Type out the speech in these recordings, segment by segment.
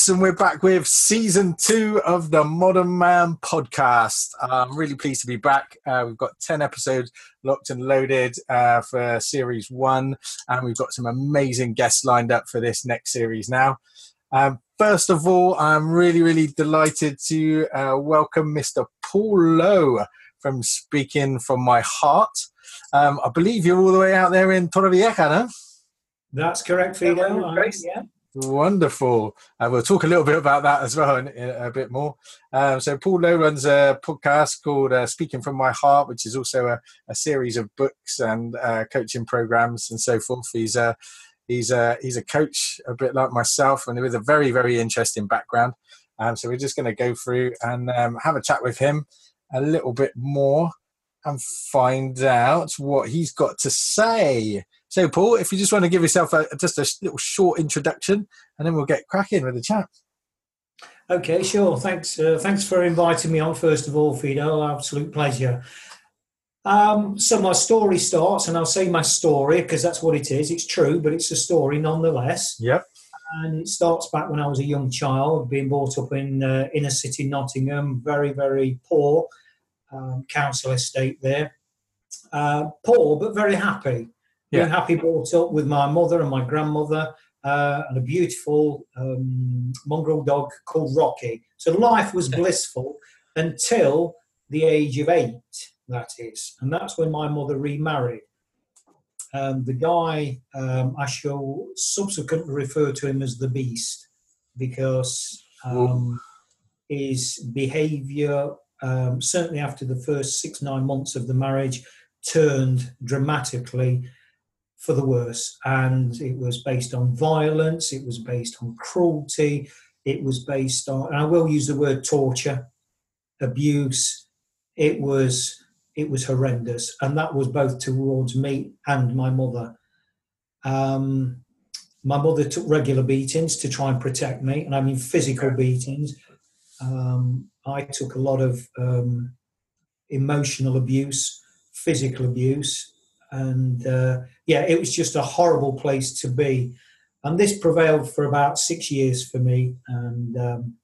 Yes, and we're back with season two of the Modern Man podcast. I'm really pleased to be back. Uh, we've got 10 episodes locked and loaded uh, for series one, and we've got some amazing guests lined up for this next series now. Um, first of all, I'm really, really delighted to uh, welcome Mr. Paul Lowe from Speaking from My Heart. Um, I believe you're all the way out there in Torrevieja, no? That's correct, Fidel. Yeah. Wonderful. Uh, we'll talk a little bit about that as well in, in a bit more. Um, so, Paul Lowe runs a podcast called uh, Speaking from My Heart, which is also a, a series of books and uh, coaching programs and so forth. He's a he's a he's a coach, a bit like myself, and with a very very interesting background. Um, so, we're just going to go through and um, have a chat with him a little bit more and find out what he's got to say. So, Paul, if you just want to give yourself a, just a little short introduction, and then we'll get cracking with the chat. Okay, sure. Thanks. Uh, thanks for inviting me on. First of all, Fidel, absolute pleasure. Um, so my story starts, and I'll say my story because that's what it is. It's true, but it's a story nonetheless. Yep. And it starts back when I was a young child, being brought up in uh, inner city Nottingham, very very poor um, council estate there. Uh, poor but very happy. Yeah. Being happy brought up with my mother and my grandmother uh, and a beautiful um, mongrel dog called Rocky. So life was blissful until the age of eight, that is. And that's when my mother remarried. Um, the guy, um, I shall subsequently refer to him as the beast because um, his behaviour, um, certainly after the first six, nine months of the marriage, turned dramatically for the worse. And it was based on violence, it was based on cruelty, it was based on, and I will use the word torture, abuse. It was it was horrendous, and that was both towards me and my mother. Um, my mother took regular beatings to try and protect me, and I mean physical beatings. Um, I took a lot of um, emotional abuse, physical abuse, and uh, yeah, it was just a horrible place to be. And this prevailed for about six years for me, and um,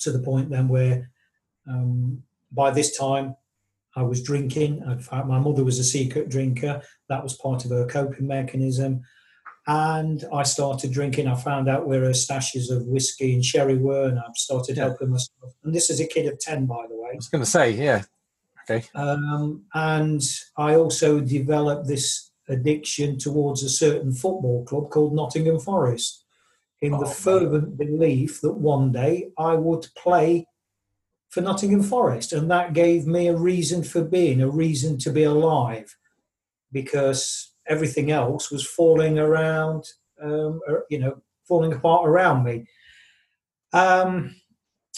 to the point then where um, by this time I was drinking. In fact, my mother was a secret drinker. That was part of her coping mechanism. And I started drinking. I found out where her stashes of whiskey and sherry were, and I started helping myself. And this is a kid of 10, by the way. I was going to say, yeah. Okay. Um, and I also developed this addiction towards a certain football club called Nottingham Forest, in Oh, the man. fervent belief that one day I would play for Nottingham Forest, and that gave me a reason for being, a reason to be alive, because everything else was falling around, um, or, you know, falling apart around me. Um,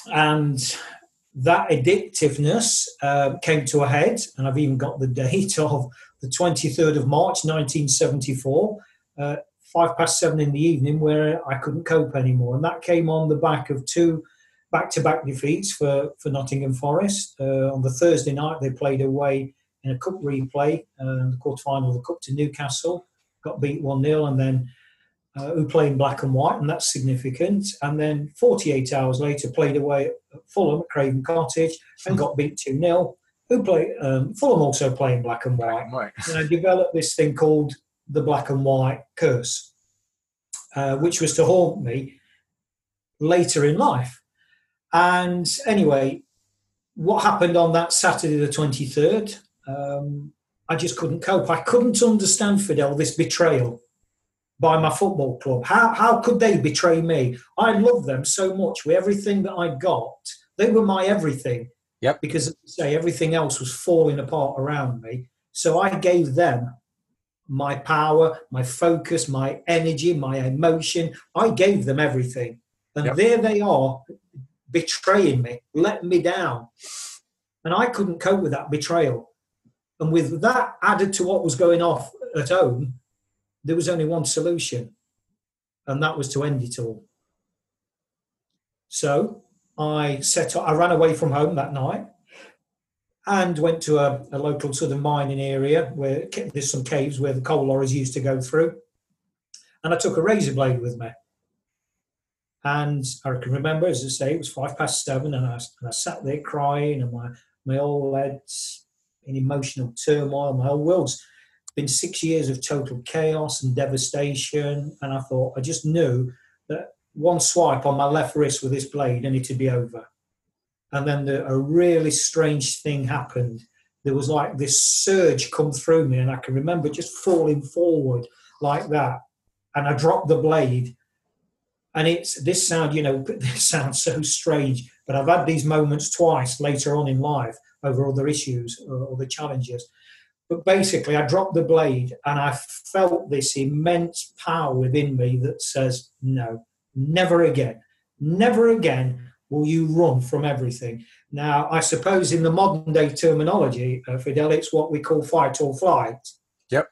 and that addictiveness uh, came to a head, and I've even got the date of the 23rd of March 1974, uh, five past seven in the evening, where I couldn't cope anymore. And that came on the back of two back to back defeats for, for Nottingham Forest. Uh, on the Thursday night, they played away in a cup replay, uh, the quarter final of the Cup to Newcastle, got beat 1 0, and then uh, who played in black and white, and that's significant. And then 48 hours later, played away at Fulham at Craven Cottage and got beat 2 0. Who played um, Fulham also playing black and white. Right. And I developed this thing called the black and white curse, uh, which was to haunt me later in life. And anyway, what happened on that Saturday, the 23rd? Um, I just couldn't cope. I couldn't understand, Fidel, this betrayal by my football club. How, how could they betray me? I loved them so much with everything that I got. They were my everything. Yep. Because, as I say, everything else was falling apart around me. So I gave them my power, my focus, my energy, my emotion. I gave them everything. And Yep. there they are betraying me, letting me down. And I couldn't cope with that betrayal. And with that added to what was going off at home, there was only one solution, and that was to end it all. So I set up, I ran away from home that night. and went to a, a local sort of mining area where there's some caves where the coal lorries used to go through. And I took a razor blade with me. And I can remember, as I say, it was five past seven, and I, and I sat there crying, and my, my whole head's in emotional turmoil. My whole world's been six years of total chaos and devastation. And I thought, I just knew that one swipe on my left wrist with this blade and it'd be over. And then the, a really strange thing happened. There was like this surge come through me, and I can remember just falling forward like that. And I dropped the blade. And it's this sound, you know, this sounds so strange, but I've had these moments twice later on in life over other issues or other challenges. But basically, I dropped the blade and I felt this immense power within me that says, no, never again, never again will you run from everything. Now, I suppose in the modern day terminology, uh, Fidel, it's what we call fight or flight. Yep.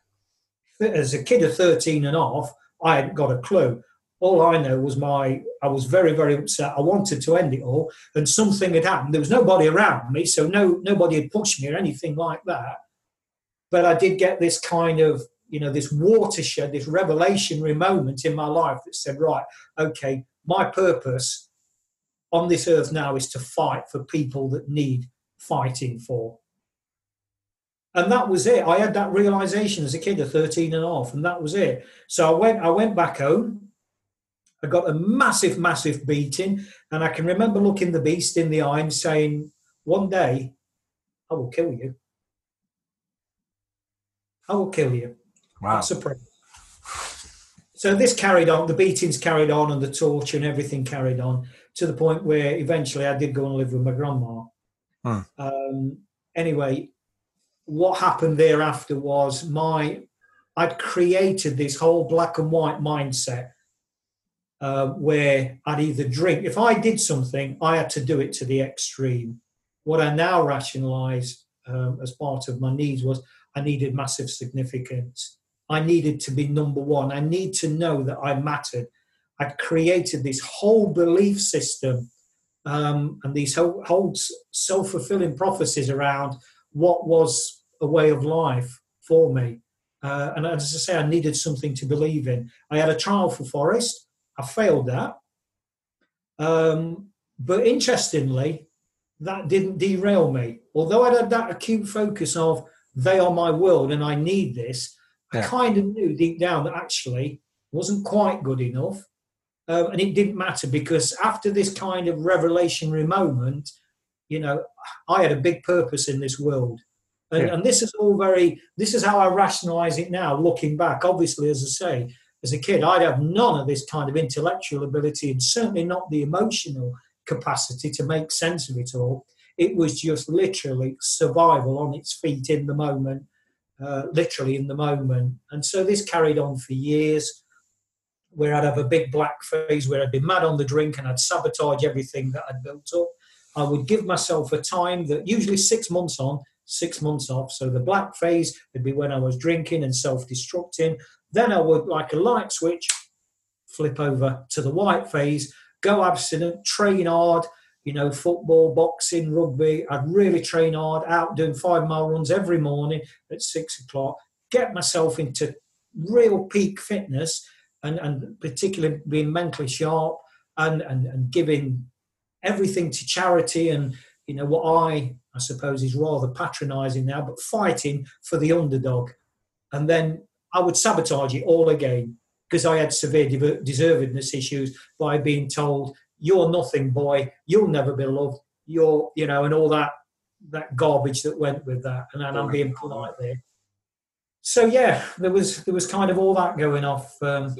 As a kid of 13 and off, I hadn't got a clue. All I know was my, I was very, very upset. I wanted to end it all, and something had happened. There was nobody around me, so no, nobody had pushed me or anything like that. But I did get this kind of, you know, this watershed, this revelationary moment in my life that said, right, okay, my purpose on this earth now is to fight for people that need fighting for. And that was it. I had that realization as a kid of 13 and a half, and that was it. So I went, I went back home. I got a massive, massive beating, and I can remember looking the beast in the eye and saying, One day I will kill you. I will kill you. Wow. That's a. So this carried on, the beatings carried on, and the torture and everything carried on to the point where eventually I did go and live with my grandma. Hmm. Um, anyway, what happened thereafter was my I'd created this whole black and white mindset uh, where I'd either drink. If I did something, I had to do it to the extreme. What I now rationalise um, as part of my needs was I needed massive significance. I needed to be number one. I need to know that I mattered. I'd created this whole belief system um, and these whole, whole self fulfilling prophecies around what was a way of life for me. Uh, and as I say, I needed something to believe in. I had a trial for Forest. I failed that. Um, but interestingly, that didn't derail me. Although I had that acute focus of they are my world and I need this, Yeah. I kind of knew deep down that actually wasn't quite good enough. Um, and it didn't matter because after this kind of revelationary moment, you know, I had a big purpose in this world. And, Yeah. and this is all very, this is how I rationalize it now, looking back. Obviously, as I say, as a kid, I'd have none of this kind of intellectual ability and certainly not the emotional capacity to make sense of it all. It was just literally survival on its feet in the moment, uh, literally in the moment. And so this carried on for years, where I'd have a big black phase where I'd be mad on the drink and I'd sabotage everything that I'd built up. I would give myself a time that usually six months on, six months off. So the black phase would be when I was drinking and self destructing. Then I would, like a light switch, flip over to the white phase, go abstinent, train hard, you know, football, boxing, rugby. I'd really train hard, out doing five mile runs every morning at six o'clock, get myself into real peak fitness and, and particularly being mentally sharp and, and, and giving everything to charity and, you know, what I, I suppose is rather patronizing now, but fighting for the underdog. And then I would sabotage it all again because I had severe de- deservedness issues by being told, you're nothing, boy, you'll never be loved, you're, you know, and all that that garbage that went with that. And I'm being polite there. So yeah, there was there was kind of all that going off um,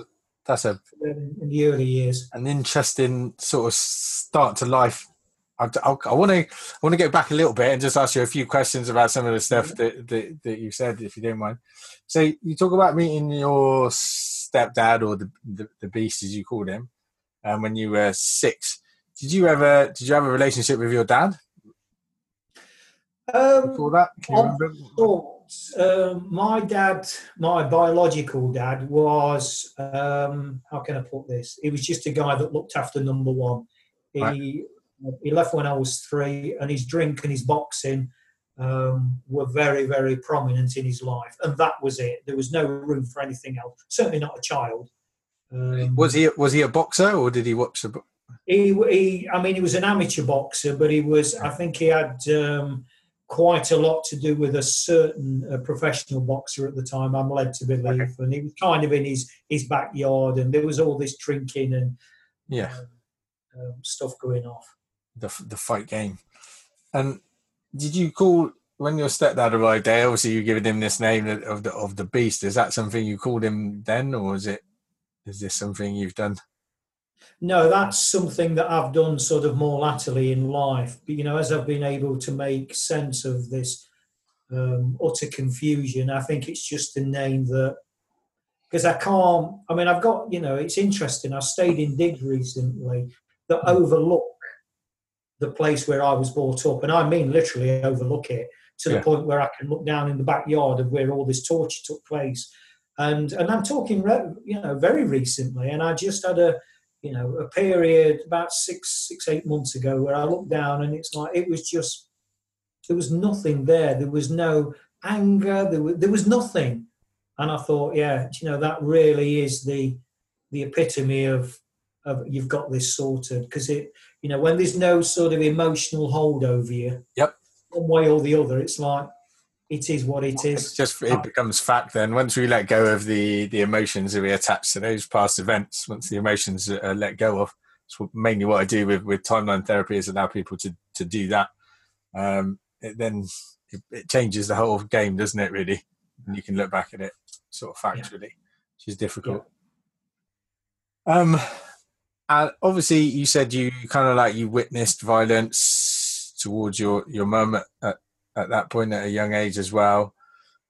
That's a in, in the early years. an interesting sort of start to life. I want to I want to go back a little bit and just ask you a few questions about some of the stuff that, that, that you said, if you don't mind. So you talk about meeting your stepdad or the the, the beast as you called him, um, when you were six. Did you ever did you have a relationship with your dad Um, before that? Can you remember? thoughts, um, my dad, my biological dad, was um, how can I put this? He was just a guy that looked after number one. He Right. he left when I was three, and his drink and his boxing um, were very, very prominent in his life, and that was it. There was no room for anything else. Certainly not a child. Um, Was he was he a boxer or did he watch the? he, he, I mean, he was an amateur boxer, but he was. I think he had um, quite a lot to do with a certain uh, professional boxer at the time. I'm led to believe, Okay. and he was kind of in his his backyard, and there was all this drinking and Yeah, um, um, stuff going off. the the fight game. And did you call when your stepdad arrived there? Obviously, you giving him this name of the of the beast. Is that something you called him then, or is it is this something you've done? No, that's something that I've done sort of more latterly in life. But, you know, as I've been able to make sense of this um, utter confusion, I think it's just a name that, because I can't, I mean, I've got, you know, it's interesting. I stayed in digs recently that overlook the place where I was brought up. And I mean literally overlook it to Yeah. the point where I can look down in the backyard of where all this torture took place. And, and I'm talking, re- you know, very recently. And I just had a, you know, a period about six, six, eight months ago where I looked down and it's like it was just there was nothing there. There was no anger. There was there was nothing. And I thought, yeah, you know, that really is the the epitome of of you've got this sorted because it, you know, when there's no sort of emotional hold over you, Yep. one way or the other, it's like it is what it It's just it becomes fact then. Once we let go of the the emotions that we attach to those past events, once the emotions are let go of, it's mainly what I do with with timeline therapy is allow people to to do that. Um, it then it, it changes the whole game, doesn't it? Really, and you can look back at it sort of factually, which is difficult. Um, and obviously, you said you kind of like you witnessed violence towards your your mum at, at at that point at a young age as well.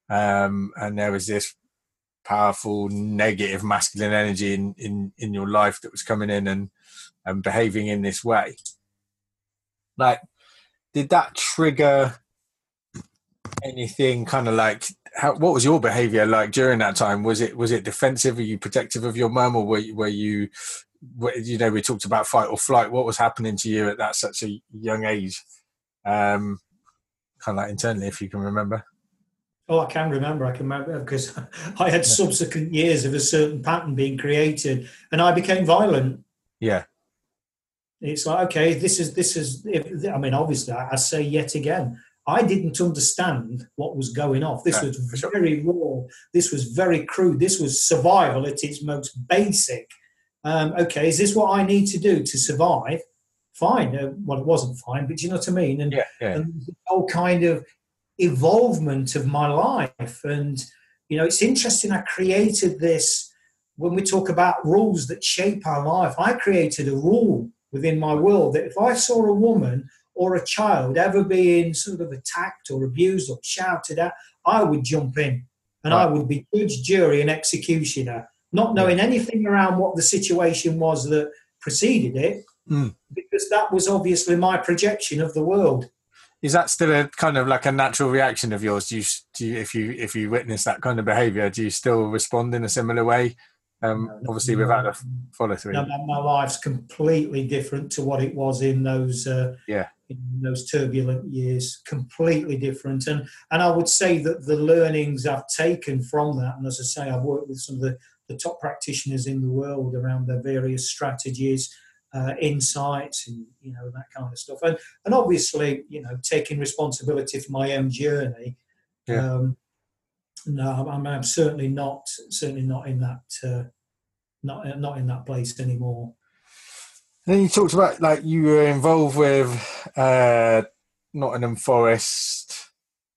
Um, and there was this powerful negative masculine energy in, in, in your life that was coming in and, and behaving in this way. Like, did that trigger anything kind of like how, what was your behavior like during that time? Was it, was it defensive? Were you protective of your mum or were you, were you, were- you know, we talked about fight or flight. What was happening to you at that such a young age? Um, kind of like internally, if you can remember. Oh, I can remember. I can remember because I had subsequent years of a certain pattern being created, and I became violent. Yeah, It's like, okay, this is this is. If, I mean, obviously, I, say yet again, I didn't understand what was going off. This Yeah, was sure. very raw. This was very crude. This was survival at its most basic. Um, okay, is this what I need to do to survive? Fine. Well, it wasn't fine, but you know what I mean. And yeah, yeah. and the whole kind of evolvement of my life. And, you know, it's interesting. I created this when we talk about rules that shape our life. I created a rule within my world that if I saw a woman or a child ever being sort of attacked or abused or shouted at, I would jump in and I would be judge, jury, and executioner, not knowing anything around what the situation was that preceded it, Mm. because that was obviously my projection of the world. Is that still a kind of like a natural reaction of yours? Do you, do you if you if you witness that kind of behaviour, do you still respond in a similar way? Um, No, obviously, no. without a follow through. No, my, life's completely different to what it was in those uh, Yeah. in those turbulent years. Completely different, and and I would say that the learnings I've taken from that, and as I say, I've worked with some of the, the top practitioners in the world around their various strategies, uh, insights, and you know that kind of stuff, and and obviously you know taking responsibility for my own journey. Yeah. Um, no, I'm, I'm certainly not certainly not in that. Uh, not not in that place anymore. Then you talked about like you were involved with uh, Nottingham Forest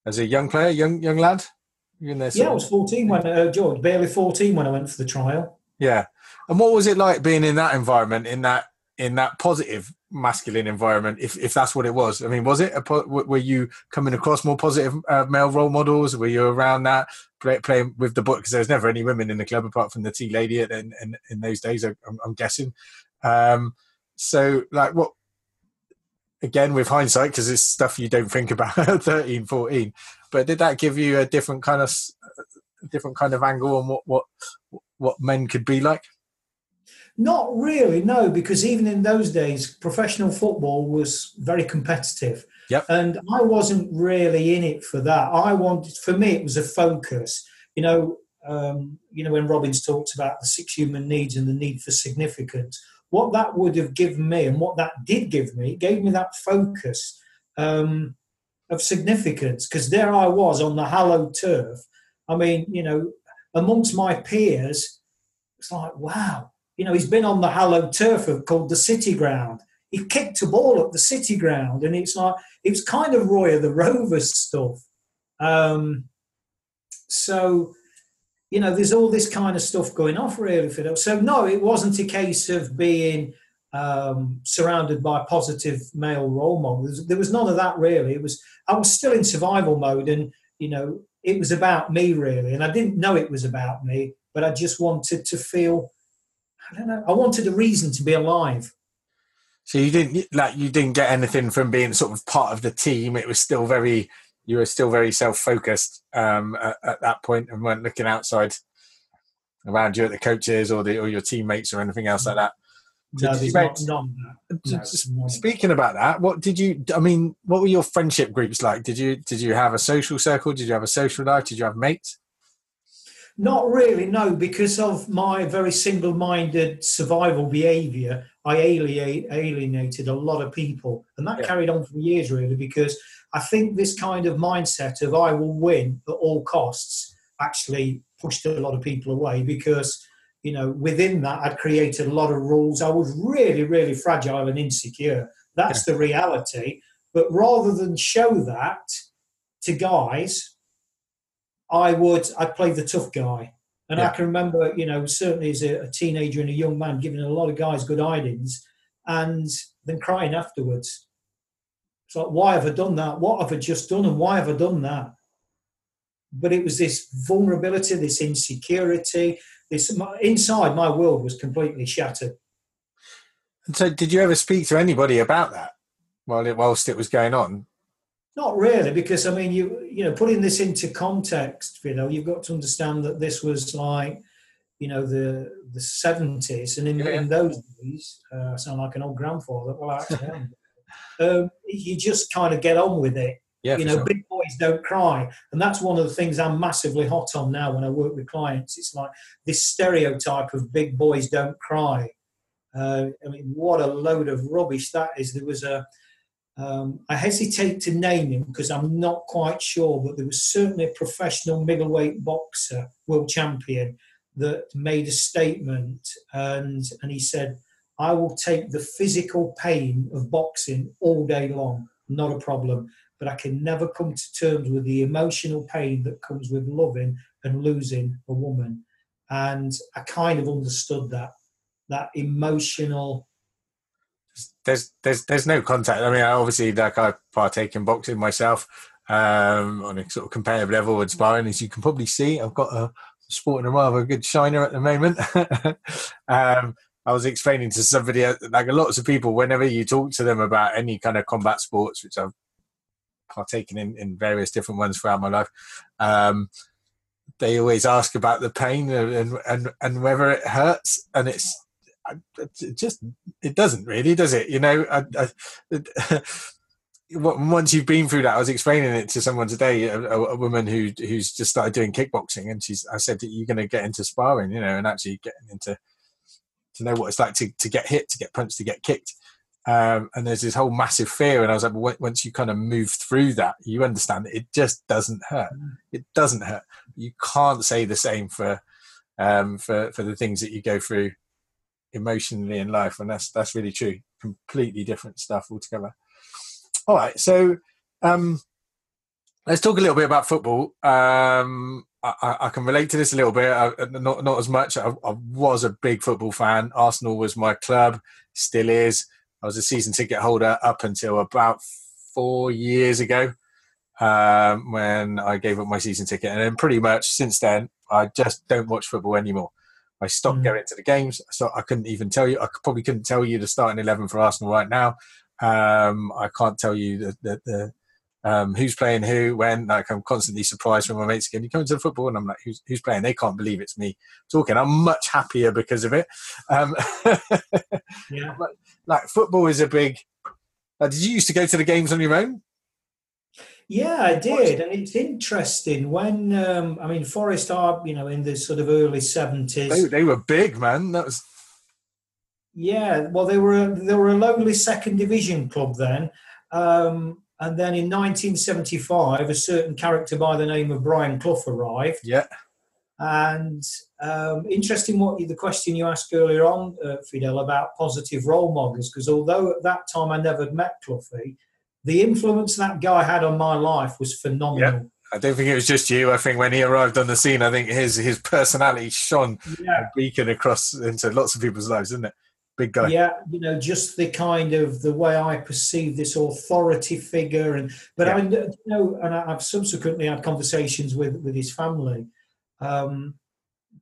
as a young player, young young lad. You in there? Yeah, I was 14 when uh, George, barely 14 when I went for the trial. Yeah. And what was it like being in that environment, in that in that positive masculine environment, if if that's what it was? I mean, was it? A, were you coming across more positive uh, male role models? Were you around that play, playing with the book? Because there was never any women in the club apart from the tea lady at- in, in, in those days. I'm, I'm guessing. Um, so, like, what? Again, with hindsight, because it's stuff you don't think about at 13, 14. But did that give you a different kind of different kind of angle on what what what men could be like? Not really, no, because even in those days, professional football was very competitive. Yep. And I wasn't really in it for that. I wanted, for me, it was a focus. You know, um, you know, when Robbins talks about the six human needs and the need for significance, what that would have given me and what that did give me, it gave me that focus um, of significance. Because there I was on the hallowed turf. I mean, you know, amongst my peers, it's like, wow, you know, he's been on the hallowed turf of, called the City Ground. He kicked a ball at the City Ground, and it's like it was kind of Roy of the Rovers stuff. Um, so, you know, there's all this kind of stuff going off, really, Phil. So, no, it wasn't a case of being um, surrounded by positive male role models. There was none of that, really. It was I was still in survival mode, and you know, it was about me, really, and I didn't know it was about me, but I just wanted to feel I don't know. I wanted a reason to be alive. So you didn't like you didn't get anything from being sort of part of the team. It was still very you were still very self focused um, at, at, that point and weren't looking outside around you at the coaches or the or your teammates or anything else like that. No, there's not, none. No, Speaking about that, what did you? I mean, what were your friendship groups like? Did you did you have a social circle? Did you have a social life? Did you have mates? Not really, no, because of my very single minded survival behaviour, I alienate, alienated a lot of people. And that yeah. carried on for years, really, because I think this kind of mindset of I will win at all costs actually pushed a lot of people away because, you know, within that, I'd created a lot of rules. I was really, really fragile and insecure. That's yeah. the reality. But rather than show that to guys, I would I played the tough guy. And yeah. I can remember, you know, certainly as a, a, teenager and a young man, giving a lot of guys good idings and then crying afterwards. It's like, why have I done that? What have I just done? And why have I done that? But it was this vulnerability, this insecurity, this inside my world was completely shattered. And so, did you ever speak to anybody about that while it, whilst it was going on? Not really, because I mean, you you know, putting this into context, you know, you've got to understand that this was like, you know, the the seventies, and in, yeah. in those days, uh, I sound like an old grandfather. Well, I actually um, you just kind of get on with it. Yeah, you know, sure. big boys don't cry, and that's one of the things I'm massively hot on now when I work with clients. It's like this stereotype of big boys don't cry. Uh, I mean, what a load of rubbish that is. There was a um, I hesitate to name him because I'm not quite sure, but there was certainly a professional middleweight boxer, world champion, that made a statement and, and he said, I will take the physical pain of boxing all day long, not a problem, but I can never come to terms with the emotional pain that comes with loving and losing a woman. And I kind of understood that, that emotional there's there's there's no contact. I mean, I obviously, like I partake in boxing myself um, on a sort of competitive level and sparring, as you can probably see. I've got a sporting a rather good shiner at the moment. um, I was explaining to somebody, uh, like lots of people, whenever you talk to them about any kind of combat sports, which I've partaken in in various different ones throughout my life, um, they always ask about the pain and, and and whether it hurts, and it's it just it doesn't really, does it? You know, I, I, once you've been through that, I was explaining it to someone today, a, a, woman who who's just started doing kickboxing, and she's I said you're going to get into sparring, you know, and actually getting into to know what it's like to, to get hit, to get punched, to get kicked. Um, and there's this whole massive fear, and I was like, well, once you kind of move through that, you understand that it just doesn't hurt. Mm. It doesn't hurt. You can't say the same for um, for for the things that you go through emotionally in life, and that's that's really true. Completely different stuff altogether. All right, so um, let's talk a little bit about football. Um, I, I, can relate to this a little bit, I, not not as much. I, I, was a big football fan. Arsenal was my club, still is. I was a season ticket holder up until about four years ago, um, when I gave up my season ticket, and then pretty much since then, I just don't watch football anymore. I stopped mm. going to the games. So I couldn't even tell you. I probably couldn't tell you the starting eleven for Arsenal right now. Um, I can't tell you the the, the um, who's playing who, when. Like I'm constantly surprised when my mates again, you come to the football and I'm like, who's, who's playing? They can't believe it's me talking. I'm much happier because of it. Um, Yeah. like football is a big. Uh, did you used to go to the games on your own? Yeah, I did, and it's interesting when um, I mean Forest are you know in the sort of early They, seventies. they were big, man. That was Yeah, well they were a, they were a lowly second division club then, um, and then in 1975 a certain character by the name of Brian Clough arrived, yeah, and um, interesting what you, the question you asked earlier on, uh, Fidel, about positive role models, because although at that time I never had met Cloughie, the influence that guy had on my life was phenomenal. I don't think it was just you. I think when he arrived on the scene, I think his his personality shone Yeah. a beacon across into lots of people's lives, isn't it? Big guy. Yeah, you know, just the kind of the way I perceive this authority figure, and but Yeah. I you know, and I've subsequently had conversations with with his family, um,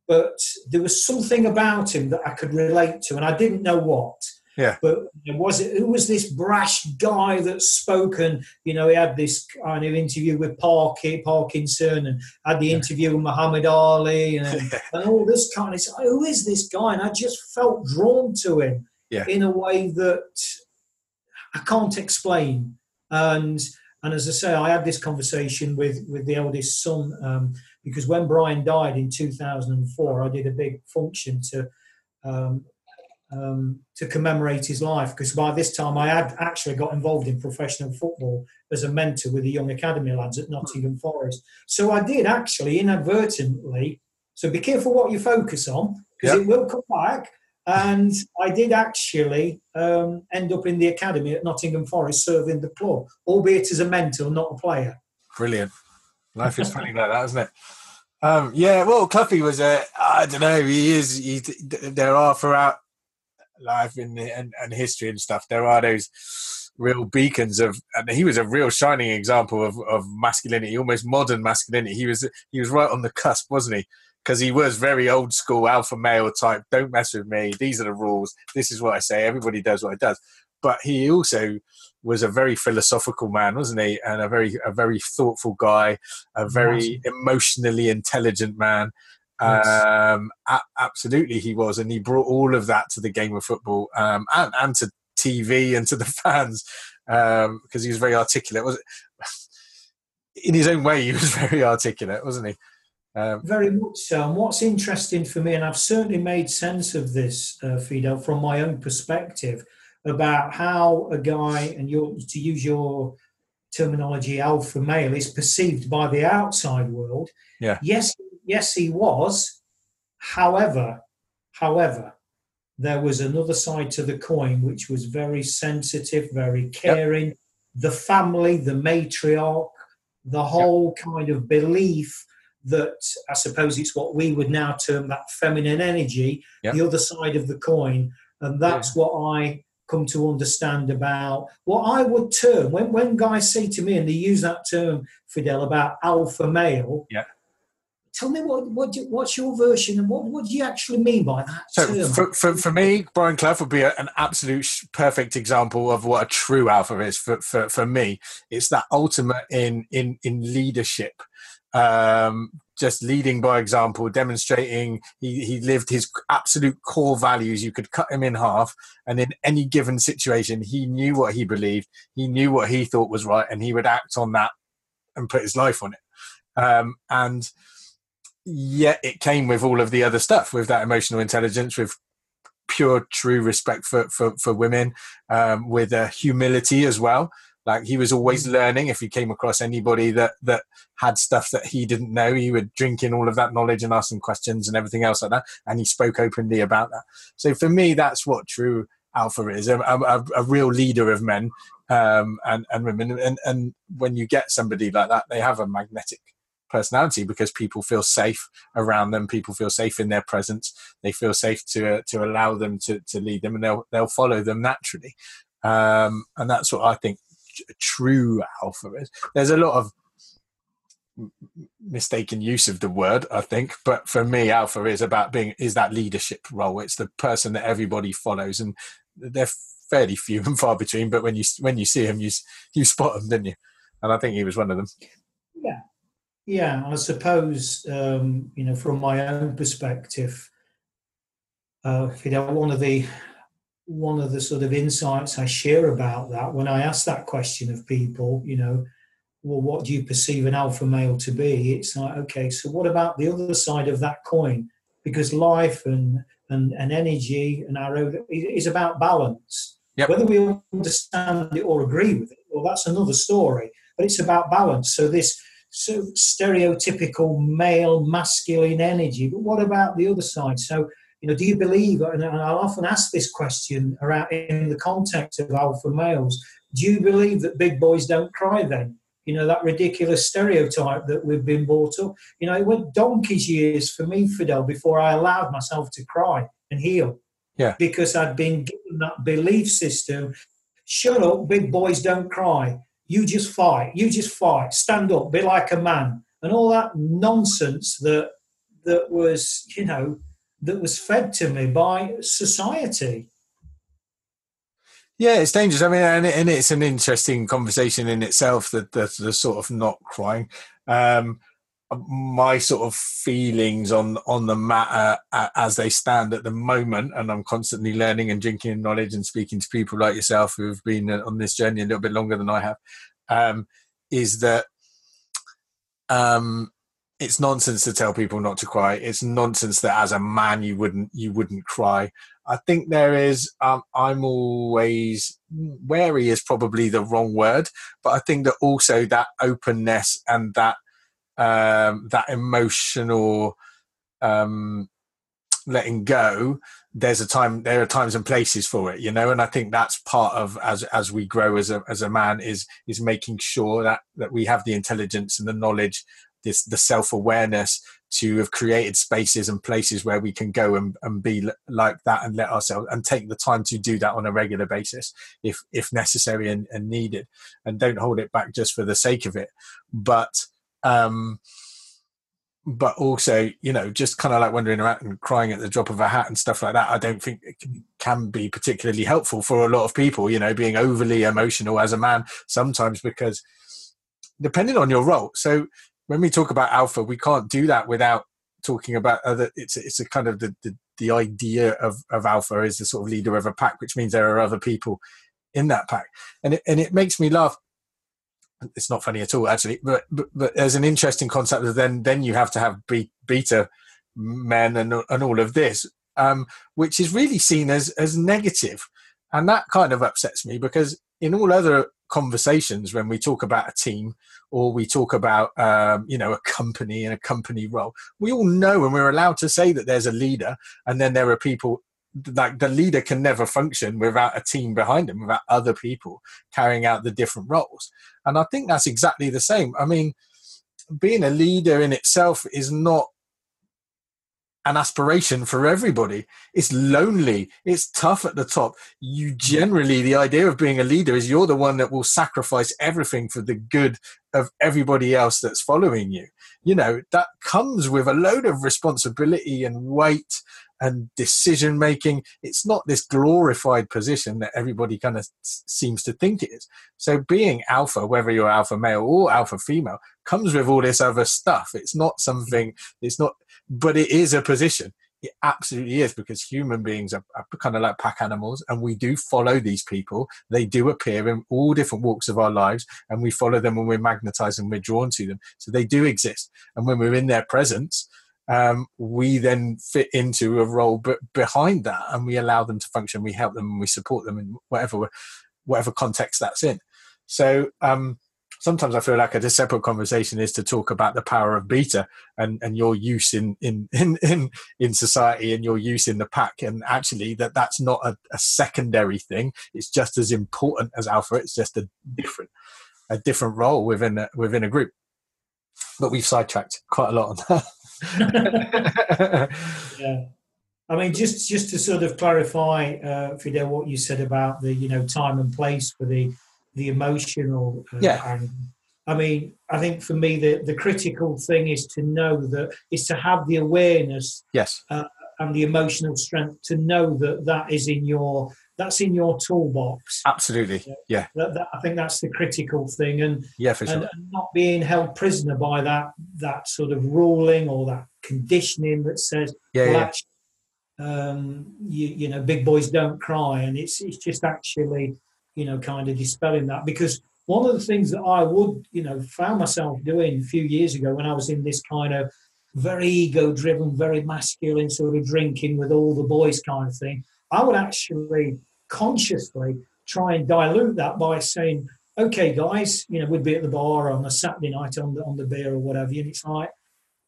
but there was something about him that I could relate to, and I didn't know what. Yeah. But was it who was this brash guy that spoke? And you know, he had this kind of interview with Parky, Parkinson, and had the Yeah. interview with Muhammad Ali, and and all this kind of stuff. Who is this guy? And I just felt drawn to him Yeah. in a way that I can't explain. And and as I say, I had this conversation with with the eldest son um, because when Brian died in 2004, I did a big function to. Um, um, to commemorate his life, because by this time I had actually got involved in professional football as a mentor with the young academy lads at Nottingham Forest. So I did actually inadvertently. So be careful what you focus on because Yep. it will come back. And I did actually um, end up in the academy at Nottingham Forest serving the club, albeit as a mentor, not a player. Brilliant. Life is funny like that, isn't it? Um, yeah, well, Cloughie was a, I don't know, he is, he, there are throughout life in the, and, and history and stuff, there are those real beacons of, and he was a real shining example of, of masculinity, almost modern masculinity. He was, he was right on the cusp, wasn't he? Because he was very old school, alpha male type. Don't mess with me. These are the rules. This is what I say. Everybody does what he does. But he also was a very philosophical man, wasn't he? And a very a very thoughtful guy, a very emotionally intelligent man. Um, a- absolutely, he was, and he brought all of that to the game of football um, and, and to TV and to the fans because he was very articulate. Was it? in his own way, he was very articulate, wasn't he? Um, Very much so. And what's interesting for me, and I've certainly made sense of this, uh, Fidel, from my own perspective, about how a guy, and your, to use your terminology, alpha male, is perceived by the outside world. Yeah. Yes, yes, he was. However, however, there was another side to the coin which was very sensitive, very caring. The family, the matriarch, the whole kind of belief that I suppose it's what we would now term that feminine energy, Yep. the other side of the coin. And that's what I come to understand about what I would term when, when guys say to me and they use that term, Fidel, about alpha male. Yeah. Tell me what, what do- what's your version and what, what do you actually mean by that So term? for, for, for me, Brian Clough would be a, an absolute perfect example of what a true alpha is. For, for, for me, it's that ultimate in in in leadership, um, just leading by example, demonstrating he, he lived his absolute core values. You could cut him in half, and in any given situation, he knew what he believed, he knew what he thought was right, and he would act on that and put his life on it. Um, and yet it came with all of the other stuff with that emotional intelligence with pure true respect for for, for women um, with a humility as well. Like he was always learning. If he came across anybody that that had stuff that he didn't know he would drink in all of that knowledge and ask them questions and everything else like that. And he spoke openly about that. So for me that's what true alpha is a, a, a real leader of men um, and, and women. And, and when you get somebody like that they have a magnetic personality because people feel safe around them people feel safe in their presence they feel safe to uh, to allow them to, to lead them and they'll they'll follow them naturally. Um, and that's what i think true alpha is. There's a lot of mistaken use of the word i think but for me alpha is about being is that leadership role. It's the person that everybody follows and they're fairly few and far between but when you when you see them you you spot them didn't you? And I think he was one of them. Yeah, yeah. I suppose um, you know from my own perspective, uh, you know, one of the one of the sort of insights I share about that when I ask that question of people, you know, well, what do you perceive an alpha male to be? It's like, okay, so what about the other side of that coin? Because life and and, and energy and our own is about balance. Yep. Whether we understand it or agree with it, well, that's another story. But it's about balance. So this so stereotypical male masculine energy. But what about the other side? So you know, do you believe? And I'll often ask this question around in the context of alpha males. Do you believe that big boys don't cry? Then you know that ridiculous stereotype that we've been brought up. You know, it went donkey's years for me, Fidel, before I allowed myself to cry and heal. Yeah. Because I'd been given that belief system. Shut up, big boys don't cry. You just fight. You just fight. Stand up. Be like a man. And all that nonsense that that was, you know, that was fed to me by society. Yeah, it's dangerous. I mean, and, and it's an interesting conversation in itself. That the, the sort of not crying. Um, my sort of feelings on on the matter as they stand at the moment, and I'm constantly learning and drinking knowledge and speaking to people like yourself who have been on this journey a little bit longer than I have, um, is that um, it's nonsense to tell people not to cry. It's nonsense that as a man you wouldn't you wouldn't cry. I think there is. Um, I'm always wary is probably the wrong word, but I think that also that openness and that um, that emotional um, letting go. There's a time. There are times and places for it, you know, and I think that's part of as as we grow as a as a man is is making sure that that we have the intelligence and the knowledge this the self-awareness to have created spaces and places where we can go and, and be like that and let ourselves and take the time to do that on a regular basis if if necessary and, and needed and don't hold it back just for the sake of it but um but also you know just kind of like wandering around and crying at the drop of a hat and stuff like that i don't think it can, can be particularly helpful for a lot of people you know being overly emotional as a man sometimes because depending on your role so when we talk about alpha, we can't do that without talking about other. It's it's a kind of the, the the idea of of alpha is the sort of leader of a pack, which means there are other people in that pack, and it, and it makes me laugh. It's not funny at all, actually, but but, but there's an interesting concept that then then you have to have be, beta men and and all of this, um, which is really seen as as negative, and that kind of upsets me because in all other conversations when we talk about a team or we talk about um, you know a company and a company role we all know and we're allowed to say that there's a leader and then there are people like the leader can never function without a team behind him without other people carrying out the different roles and i think that's exactly the same i mean being a leader in itself is not an aspiration for everybody. It's lonely. It's tough at the top. You generally, the idea of being a leader is you're the one that will sacrifice everything for the good of everybody else that's following you. You know, that comes with a load of responsibility and weight and decision making. It's not this glorified position that everybody kind of seems to think it is. So being alpha, whether you're alpha male or alpha female, comes with all this other stuff. It's not something, it's not, but it is a position. It absolutely is because human beings are, are, kind of like pack animals and we do follow these people. They do appear in all different walks of our lives and we follow them when we're magnetized and we're drawn to them. So they do exist. And when we're in their presence, um, we then fit into a role b- behind that and we allow them to function. We help them and we support them in whatever, whatever context that's in. So, um, sometimes I feel like a separate conversation is to talk about the power of beta and, and your use in, in, in, in, in society and your use in the pack. And actually that that's not a, a secondary thing. It's just as important as alpha. It's just a different, a different role within a, within a group. But we've sidetracked quite a lot on that. yeah. I mean, just just to sort of clarify, uh, Fidel, what you said about the you know time and place for the the emotional uh, yeah. angle. I mean, I think for me, the, the critical thing is to know that is to have the awareness, yes, uh, and the emotional strength to know that that is in your that's in your toolbox. Absolutely. Yeah. That, that, I think that's the critical thing, and Yeah, for sure. and, and not being held prisoner by that that sort of ruling or that conditioning that says, yeah, well, yeah. actually, um, you, you know, big boys don't cry, and it's it's just actually, you know, kind of dispelling that because one of the things that I would, you know, found myself doing a few years ago when I was in this kind of very ego-driven, very masculine sort of drinking with all the boys kind of thing, I would actually consciously try and dilute that by saying, "Okay, guys, you know, we'd be at the bar on a Saturday night on the on the beer or whatever, and it's like."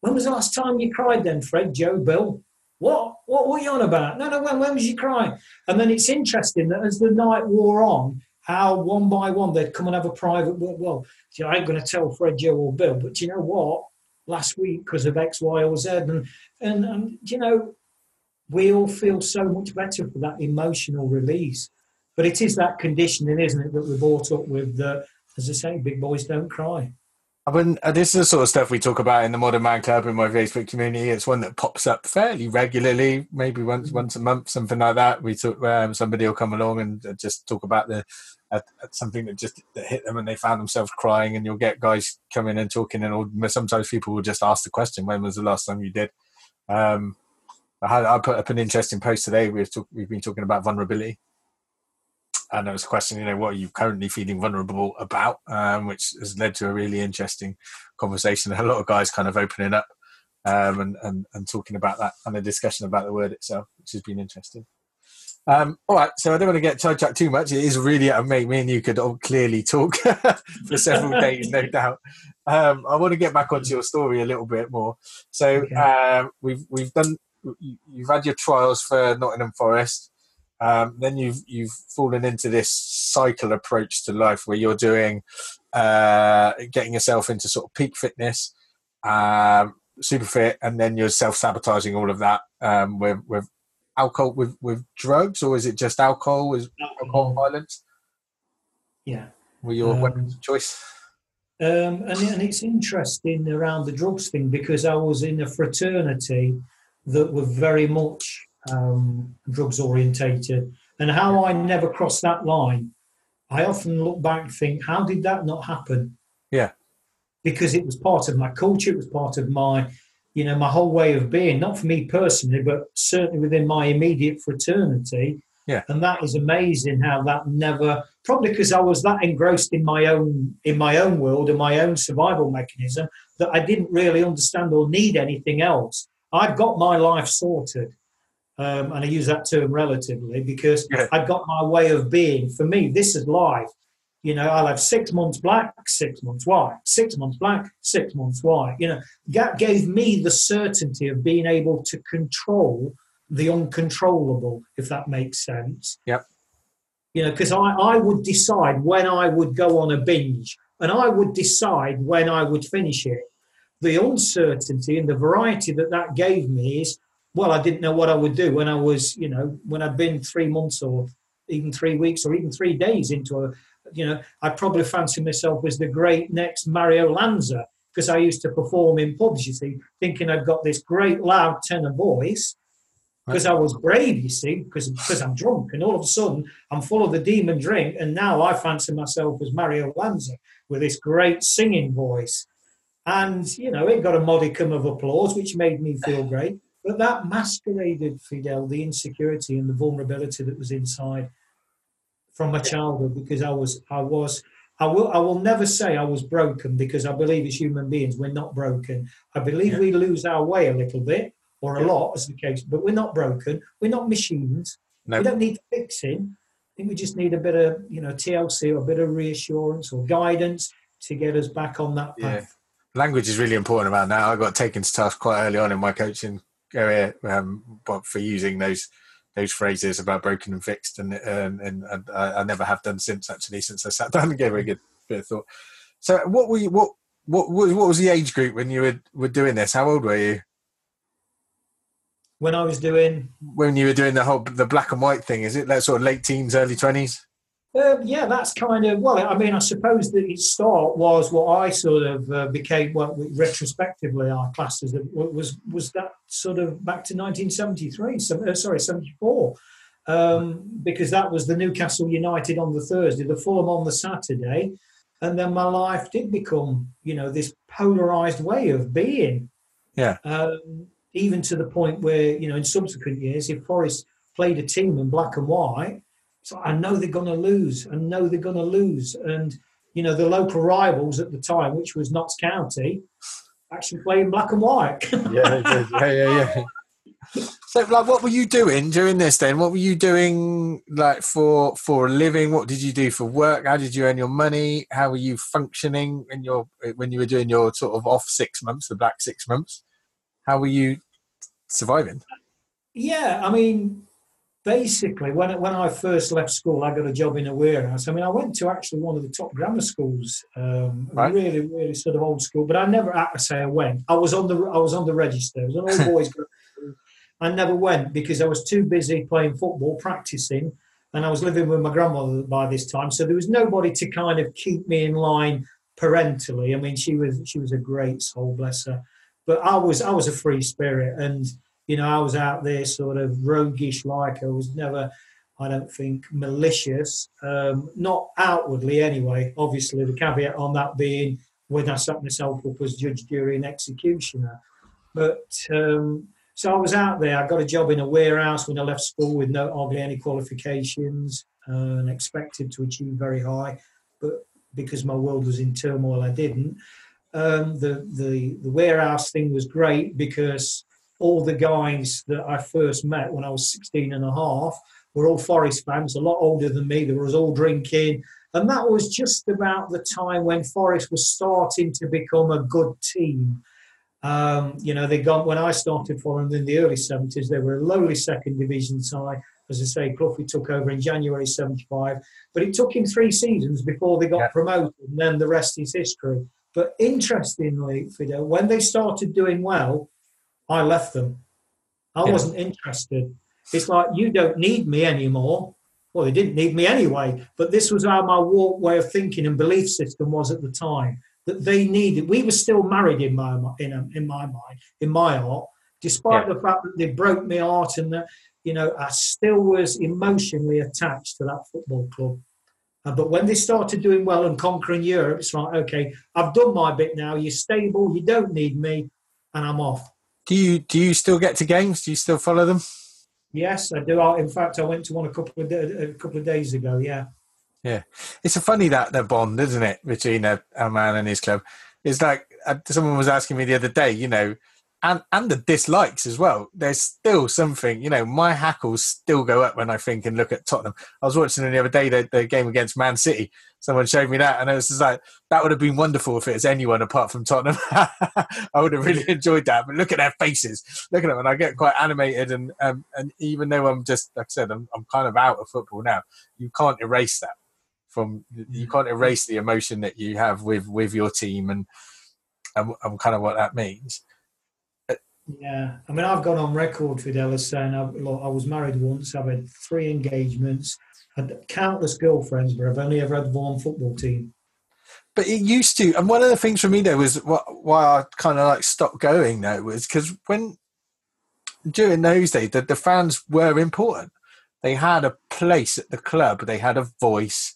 When was the last time you cried then, Fred, Joe, Bill? What? What were you on about? No, no, when, when was you crying? And then it's interesting that as the night wore on, how one by one they'd come and have a private, well, you know, I ain't going to tell Fred, Joe, or Bill, but you know what? Last week, because of X, Y, or Z, and, and, and, you know, we all feel so much better for that emotional release. But it is that conditioning, isn't it, that we're brought up with that, as I say, big boys don't cry. I mean, uh, this is the sort of stuff we talk about in the Modern Man Club in my Facebook community. It's one that pops up fairly regularly, maybe once once a month, something like that. We talk, um, somebody will come along and uh, just talk about the uh, something that just that hit them and they found themselves crying, and you'll get guys coming and talking, and or sometimes people will just ask the question, "When was the last time you did?" Um, I, had, I put up an interesting post today. We've talk, we've been talking about vulnerability, and there was a question, you know, what are you currently feeling vulnerable about, um, which has led to a really interesting conversation. A lot of guys kind of opening up um, and, and, and talking about that and a discussion about the word itself, which has been interesting. Um, all right, so I don't want to get sidetracked too much. It is really, uh, mate, me and you could all clearly talk for several days, no doubt. Um, I want to get back onto your story a little bit more. So Okay. um, we've we've done. You- You've had your trials for Nottingham Forest. Um, then you've you've fallen into this cycle approach to life where you're doing uh, getting yourself into sort of peak fitness, um, super fit, and then you're self sabotaging all of that um, with with alcohol with with drugs, or is it just alcohol? Is alcohol violence? Yeah. Were your Um, weapons of choice? Um, and, and it's interesting around the drugs thing because I was in a fraternity that were very much um, drugs orientated, and how I never crossed that line. I often look back and think, how did that not happen? Yeah. Because it was part of my culture, it was part of my, you know, my whole way of being. Not for me personally, but certainly within my immediate fraternity. Yeah. And that is amazing how that never probably because I was that engrossed in my own in my own world and my own survival mechanism that I didn't really understand or need anything else. I've got my life sorted. Um, and I use that term relatively because Yeah. I've got my way of being. For me, this is life. You know, I'll have six months black, six months white, six months black, six months white. You know, that gave me the certainty of being able to control the uncontrollable, if that makes sense. Yep. You know, because I, I would decide when I would go on a binge and I would decide when I would finish it. The uncertainty and the variety that that gave me is, well, I didn't know what I would do when I was, you know, when I'd been three months or even three weeks or even three days into a, you know, I probably fancy myself as the great next Mario Lanza because I used to perform in pubs, you see, thinking I've got this great loud tenor voice because I was brave, you see, because because I'm drunk, and all of a sudden I'm full of the demon drink, and now I fancy myself as Mario Lanza with this great singing voice, and you know it got a modicum of applause, which made me feel great. But that masqueraded, Fidel, the insecurity and the vulnerability that was inside from my childhood, because I was I was. I will. I will never say I was broken because I believe as human beings we're not broken. I believe Yeah. we lose our way a little bit or a Yeah. lot, as the case. But we're not broken. We're not machines. No. We don't need fixing. I think we just need a bit of, you know, TLC or a bit of reassurance or guidance to get us back on that Yeah. Language is really important about now. I got taken to task quite early on in my coaching career, um, but for using those those phrases about broken and fixed, and and, and, and I, I never have done since actually since I sat down and gave it a good bit of thought. So, what were you? What what what what was the age group when you were were doing this? How old were you When I was doing, when you were doing the whole the black and white thing? Is it like sort of late teens, early twenties? Uh, yeah, that's kind of well. I mean, I suppose that its start was what I sort of uh, became. Well, retrospectively, our classes was was that sort of back to 1973. Some, uh, sorry, 74. um, because that was the Newcastle United on the Thursday, the Fulham on the Saturday, and then my life did become, you know, this polarized way of being. Yeah. Um, even to the point where, you know, in subsequent years, if Forest played a team in black and white, so I know they're going to lose. I know they're going to lose. And, you know, the local rivals at the time, which was Notts County, actually playing black and white. yeah, yeah, yeah, yeah. So, like, what were you doing during this? Then, what were you doing, like, for for a living? What did you do for work? How did you earn your money? How were you functioning in your when you were doing your sort of off six months, the black six months? How were you surviving? Yeah, I mean, basically, when when I first left school, I got a job in a warehouse. I mean, I went to actually one of the top grammar schools, um, right. really, really sort of old school. But I never, I say I went. I was on the I was on the register. It was an old boys group. I never went because I was too busy playing football, practicing, and I was living with my grandmother by this time. So there was nobody to kind of keep me in line parentally. I mean, she was she was a great soul, bless her. But I was I was a free spirit, and you know I was out there sort of roguish like. I was never, I don't think, malicious. Um, not outwardly anyway. Obviously, the caveat on that being when I set myself up as judge, jury, and executioner. But um, so I was out there. I got a job in a warehouse when I left school with no hardly any qualifications uh, and expected to achieve very high, but because my world was in turmoil, I didn't. Um, the, the the warehouse thing was great because all the guys that I first met when I was 16 and a half were all Forest fans, a lot older than me. They was all drinking. And that was just about the time when Forest was starting to become a good team. Um, you know, they got when I started following them in the early 70s, they were a lowly second division side. As I say, Cloughie took over in January 75, but it took him three seasons before they got yeah. promoted, and then the rest is history. But interestingly, Fidel, when they started doing well, I left them. I yeah. wasn't interested. It's like, you don't need me anymore. Well, they didn't need me anyway, but this was how my way of thinking and belief system was at the time that they needed. We were still married in my in in my mind, in my heart, despite yeah. the fact that they broke my heart and that you know I still was emotionally attached to that football club. Uh, but when they started doing well and conquering Europe, it's like, okay, I've done my bit now. You're stable. You don't need me, and I'm off. Do you do you still get to games? Do you still follow them? Yes, I do. in fact, I went to one a couple of a couple of days ago. Yeah. Yeah, it's a funny that the bond, isn't it, between a, a man and his club? It's like uh, someone was asking me the other day, you know, and and the dislikes as well. There's still something, you know, my hackles still go up when I think and look at Tottenham. I was watching the other day the, the game against Man City. Someone showed me that, and it was just like that would have been wonderful if it was anyone apart from Tottenham. I would have really enjoyed that. But look at their faces. Look at them, and I get quite animated. And um, and even though I'm just like I said, I'm, I'm kind of out of football now. You can't erase that from you can't erase the emotion that you have with with your team and, and kind of what that means. Yeah, I mean, I've gone on record, with as saying I've, look, I was married once. I've had three engagements, had countless girlfriends, but I've only ever had one football team. But it used to, and one of the things for me though was why I kind of like stopped going though was because when during those days the fans were important. They had a place at the club. They had a voice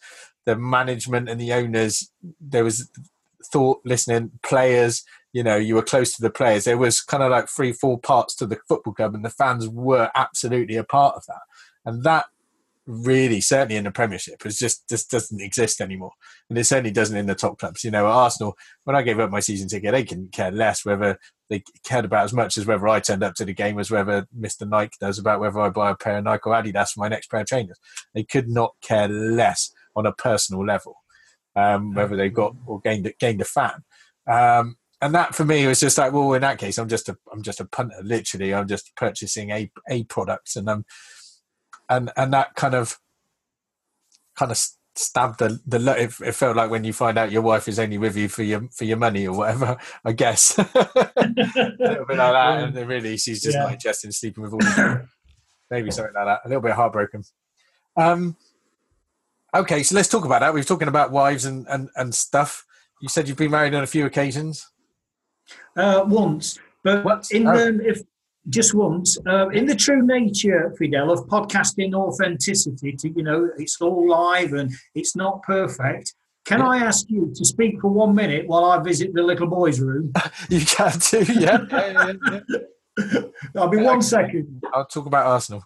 the management and the owners, there was thought listening, players, you know, you were close to the players. There was kind of like three, four parts to the football club, and the fans were absolutely a part of that. And that really, certainly in the Premiership, is just just doesn't exist anymore. And it certainly doesn't in the top clubs. You know, Arsenal, when I gave up my season ticket, they can care less whether they cared about as much as whether I turned up to the game as whether Mr. Nike does about whether I buy a pair of Nike or Adidas for my next pair of trainers. They could not care less on a personal level, um, whether they got or gained gained a fan. Um, and that for me was just like, well, in that case, I'm just a I'm just a punter. Literally, I'm just purchasing a a product, and um, and and that kind of kind of stabbed the the. It, it felt like when you find out your wife is only with you for your for your money or whatever. I guess a little bit like that, and really, she's just yeah. not interested in sleeping with all. The Maybe something like that. A little bit heartbroken. Um, Okay, so let's talk about that. We've talking about wives and, and, and stuff. You said you've been married on a few occasions. Uh, once, but what? in oh. the if just once, uh, in the true nature, Fidel, of podcasting authenticity, to you know, it's all live and it's not perfect. Can I ask you to speak for one minute while I visit the little boy's room? you can too, yeah. yeah, yeah, yeah. I'll be one second. I'll talk about Arsenal.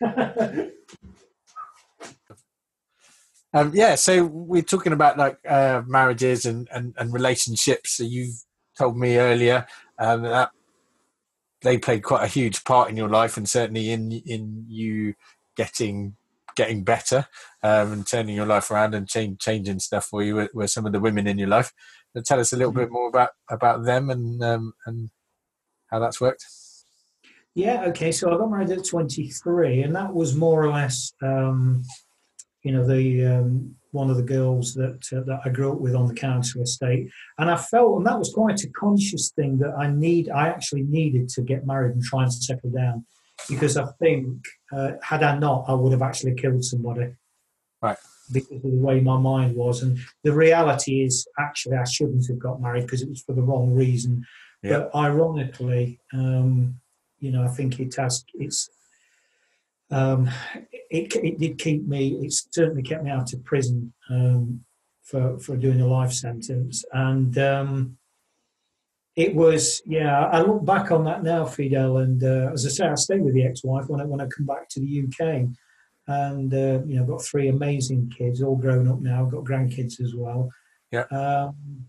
um, yeah, so we're talking about like uh, marriages and, and, and relationships. So you told me earlier um, that they played quite a huge part in your life, and certainly in in you getting getting better um, and turning your life around and change, changing stuff for you were, were, some of the women in your life. So tell us a little mm-hmm. bit more about about them and um, and how that's worked. Yeah. Okay. So I got married at 23, and that was more or less, um, you know, the um, one of the girls that uh, that I grew up with on the council estate, and I felt, and that was quite a conscious thing that I need. I actually needed to get married and try and settle down because I think uh, had I not, I would have actually killed somebody. Right. Because of the way my mind was, and the reality is, actually, I shouldn't have got married because it was for the wrong reason. Yeah. But ironically, um, you know, I think it has. It's um, it, it did keep me. It certainly kept me out of prison um, for for doing a life sentence, and um, it was yeah. I look back on that now, Fidel, and uh, as I say, I stayed with the ex-wife when I when I come back to the UK, and uh, you know, I've got three amazing kids, all grown up now. I've got grandkids as well. Yeah. Um,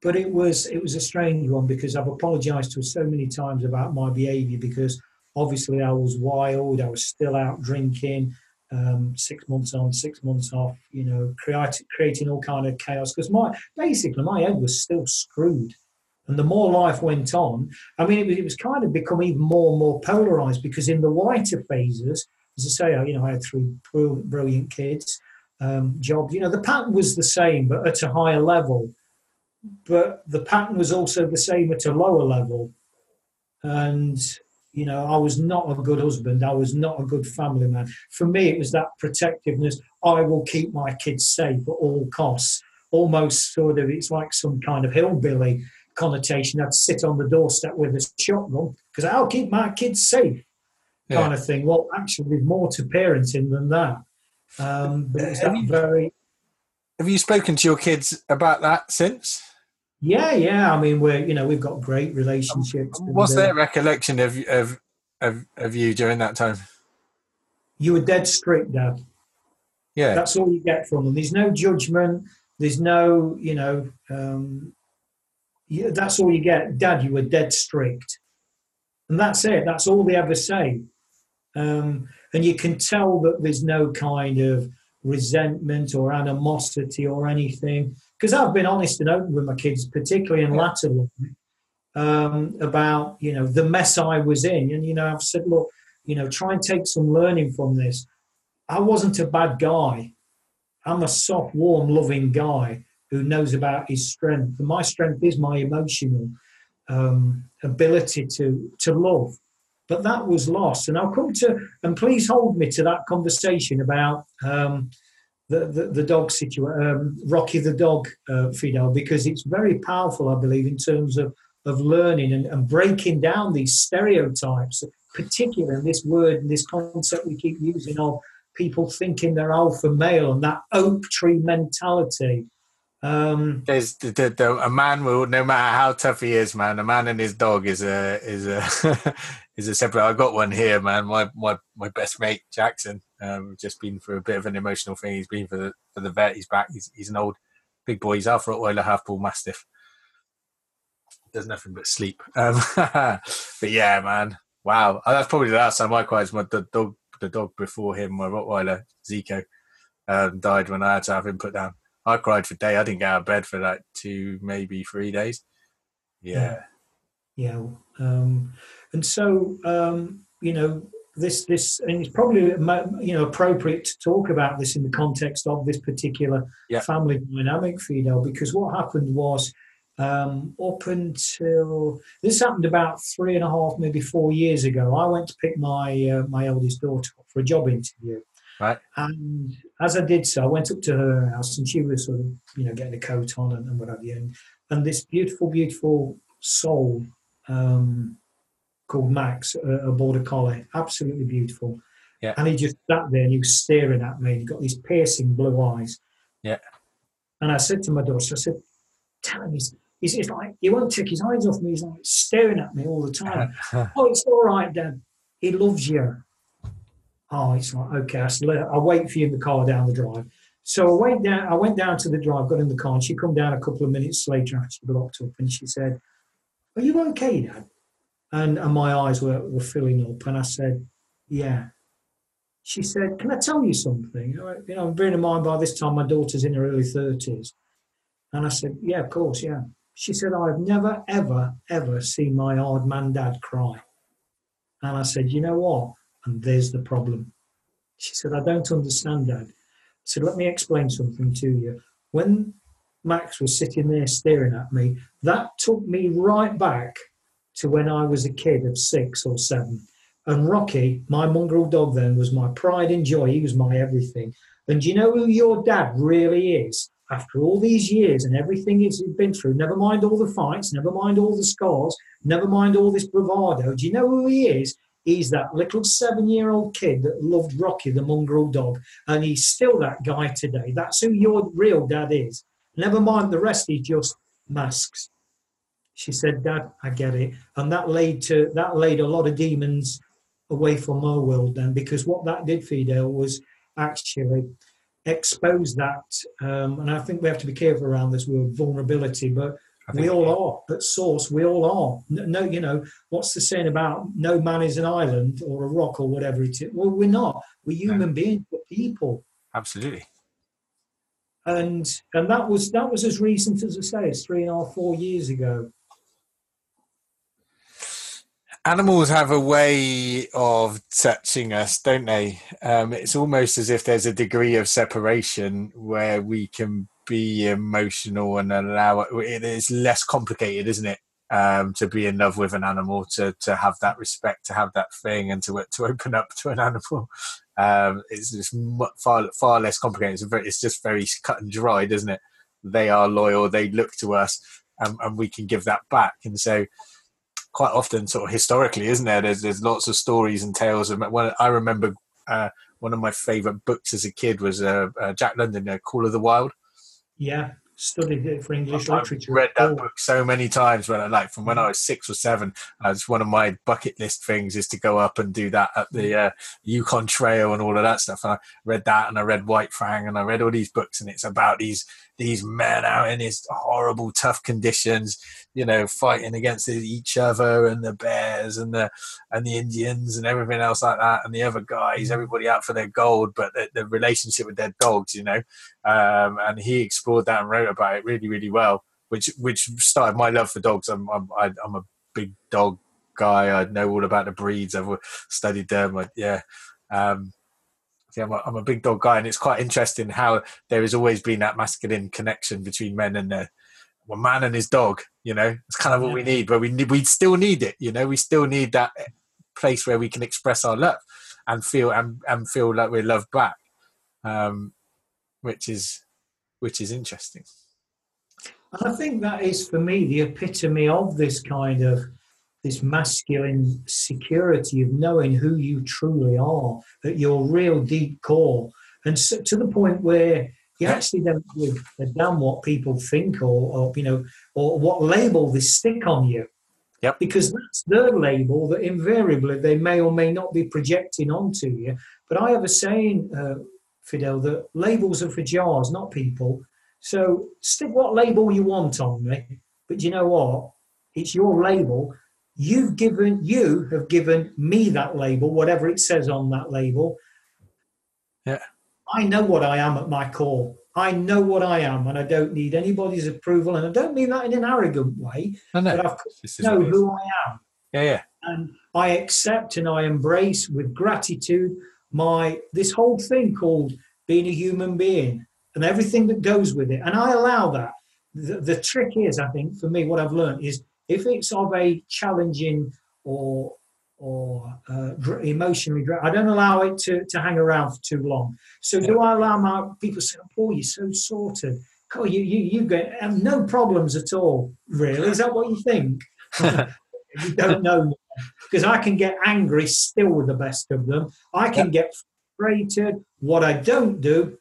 but it was it was a strange one because I've apologised to her so many times about my behaviour because obviously I was wild. I was still out drinking. Um, six months on, six months off. You know, creating creating all kind of chaos because my basically my head was still screwed. And the more life went on, I mean, it was, it was kind of become even more and more polarized because in the whiter phases, as I say, you know, I had three brilliant kids, um, jobs. You know, the pattern was the same, but at a higher level. But the pattern was also the same at a lower level. And, you know, I was not a good husband. I was not a good family man. For me, it was that protectiveness. I will keep my kids safe at all costs. Almost sort of, it's like some kind of hillbilly connotation. I'd sit on the doorstep with a shotgun because I'll keep my kids safe, yeah. kind of thing. Well, actually, there's more to parenting than that. Um, but it's that very. Have you spoken to your kids about that since? Yeah, yeah. I mean, we're you know we've got great relationships. What's and, uh, their recollection of, of of of you during that time? You were dead strict, Dad. Yeah, that's all you get from them. There's no judgment. There's no, you know, um, yeah, that's all you get. Dad, you were dead strict. And that's it. That's all they ever say. Um, and you can tell that there's no kind of resentment or animosity or anything. Because I've been honest and open with my kids, particularly in latter life, um, about you know the mess I was in. And you know, I've said, look, you know, try and take some learning from this. I wasn't a bad guy. I'm a soft, warm, loving guy who knows about his strength. And my strength is my emotional um, ability to to love. But that was lost, and I'll come to and please hold me to that conversation about um, the, the, the dog situation, um, Rocky the dog, uh, Fidel, because it's very powerful, I believe, in terms of of learning and, and breaking down these stereotypes, particularly this word and this concept we keep using of people thinking they're alpha male and that oak tree mentality um, There's the, the, the, a man will no matter how tough he is, man. A man and his dog is a is a is a separate. I got one here, man. My my my best mate Jackson. Um, just been for a bit of an emotional thing. He's been for the for the vet. He's back. He's he's an old big boy. He's half Rottweiler, half bull mastiff. Does nothing but sleep. Um, but yeah, man. Wow, oh, that's probably the last time I cried. My the dog, the dog before him, my Rottweiler Zico, um, died when I had to have him put down. I cried for day. I didn't get out of bed for like two, maybe three days. Yeah. Yeah. yeah. Um, and so, um, you know, this, this, and it's probably, you know, appropriate to talk about this in the context of this particular yeah. family dynamic, Fidel, because what happened was, um, up until this happened about three and a half, maybe four years ago. I went to pick my uh, my eldest daughter up for a job interview, Right. And as I did so, I went up to her house and she was sort of, you know, getting a coat on and, and what have you. And, and this beautiful, beautiful soul um, called Max, a, a border collie, absolutely beautiful. Yeah. And he just sat there and he was staring at me. He got these piercing blue eyes. Yeah. And I said to my daughter, I said, "Tell him he's." He's, he's like, he won't take his eyes off me. He's like staring at me all the time. oh, it's all right, Dad. He loves you. Oh, it's like, okay. I said, I'll wait for you in the car down the drive. So I went down, I went down to the drive, got in the car, and she come down a couple of minutes later after she blocked up and she said, Are you okay, Dad? And, and my eyes were, were filling up. And I said, Yeah. She said, Can I tell you something? You know, bearing in mind by this time my daughter's in her early 30s. And I said, Yeah, of course, yeah. She said, I've never, ever, ever seen my hard man dad cry. And I said, You know what? And there's the problem. She said, I don't understand, Dad. I said, Let me explain something to you. When Max was sitting there staring at me, that took me right back to when I was a kid of six or seven. And Rocky, my mongrel dog then, was my pride and joy. He was my everything. And do you know who your dad really is? after all these years and everything he's been through, never mind all the fights, never mind all the scars, never mind all this bravado, do you know who he is? He's that little seven year old kid that loved Rocky, the mongrel dog, and he's still that guy today. That's who your real dad is. Never mind the rest, he's just masks. She said, Dad, I get it. And that laid to that laid a lot of demons away from my world then, because what that did, for Fidel, was actually expose that. Um, and I think we have to be careful around this word vulnerability, but we all are at source. We all are. No, you know what's the saying about no man is an island or a rock or whatever it is. Well, we're not. We're human beings. We're people. Absolutely. And and that was that was as recent as I say, it's three and a half, four years ago animals have a way of touching us, don't they? Um, it's almost as if there's a degree of separation where we can be emotional and allow it. It's less complicated, isn't it? Um, to be in love with an animal, to to have that respect, to have that thing, and to to open up to an animal. Um, it's just far far less complicated. It's, very, it's just very cut and dry, isn't it? They are loyal. They look to us, and, and we can give that back. And so, quite often sort of historically, isn't there? There's there's lots of stories and tales. Of, when I remember uh, one of my favourite books as a kid was uh, uh, Jack London, uh, Call of the Wild. Yeah, studied it for English I've literature. read that book so many times when I like from when I was six or seven. Uh, it's one of my bucket list things is to go up and do that at the uh, Yukon Trail and all of that stuff. And I read that and I read White Fang and I read all these books and it's about these these men out in these horrible, tough conditions, you know, fighting against each other and the bears and the and the Indians and everything else like that, and the other guys, everybody out for their gold, but the, the relationship with their dogs, you know. Um, and he explored that and wrote about it really, really well, which which started my love for dogs. I'm I'm, I'm a big dog guy. I know all about the breeds. I've studied them. I, yeah. Um, yeah, I'm a, I'm a big dog guy, and it's quite interesting how there has always been that masculine connection between men and the well, man and his dog. You know, it's kind of what we need, but we need, we still need it. You know, we still need that place where we can express our love and feel and, and feel like we're loved back, um, which is which is interesting. And I think that is for me the epitome of this kind of this masculine security of knowing who you truly are at your real deep core, and so, to the point where you actually don't give a damn what people think or, or you know or what label they stick on you. Yep. Because that's their label that invariably they may or may not be projecting onto you. But I have a saying, uh, Fidel, that labels are for jars, not people. So stick what label you want on me. But you know what? It's your label. You've given, you have given me that label, whatever it says on that label. Yeah. I know what I am at my core. I know what I am, and I don't need anybody's approval. And I don't mean that in an arrogant way, no, no. but I know who I am. Yeah, yeah. And I accept and I embrace with gratitude my this whole thing called being a human being and everything that goes with it. And I allow that. The, the trick is, I think, for me, what I've learned is if it's of a challenging or or uh, emotionally I don't allow it to, to hang around for too long. So do I allow my people say, "Oh, you're so sorted. Oh, you you you get have no problems at all." Really, is that what you think? you don't know because I can get angry still with the best of them. I can get frustrated. What I don't do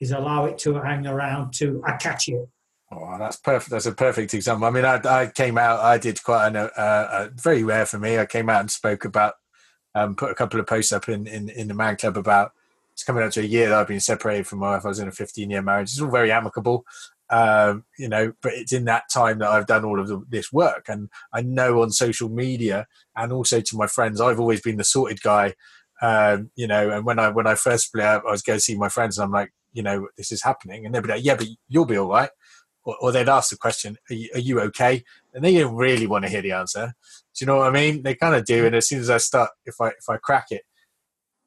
is allow it to hang around to I catch it. Oh, that's perfect. That's a perfect example. I mean, I, I came out. I did quite a uh, uh, very rare for me. I came out and spoke about, um, put a couple of posts up in, in, in the Man Club about. It's coming up to a year that I've been separated from my wife. I was in a 15 year marriage. It's all very amicable, um, you know. But it's in that time that I've done all of the, this work, and I know on social media and also to my friends, I've always been the sorted guy. Um, you know, and when I when I first split up, I was going to see my friends, and I'm like, you know, this is happening, and they'd be like, yeah, but you'll be all right or, or they'd ask the question, are you, are you, okay? And they didn't really want to hear the answer. Do you know what I mean? They kind of do. And as soon as I start, if I if I crack it,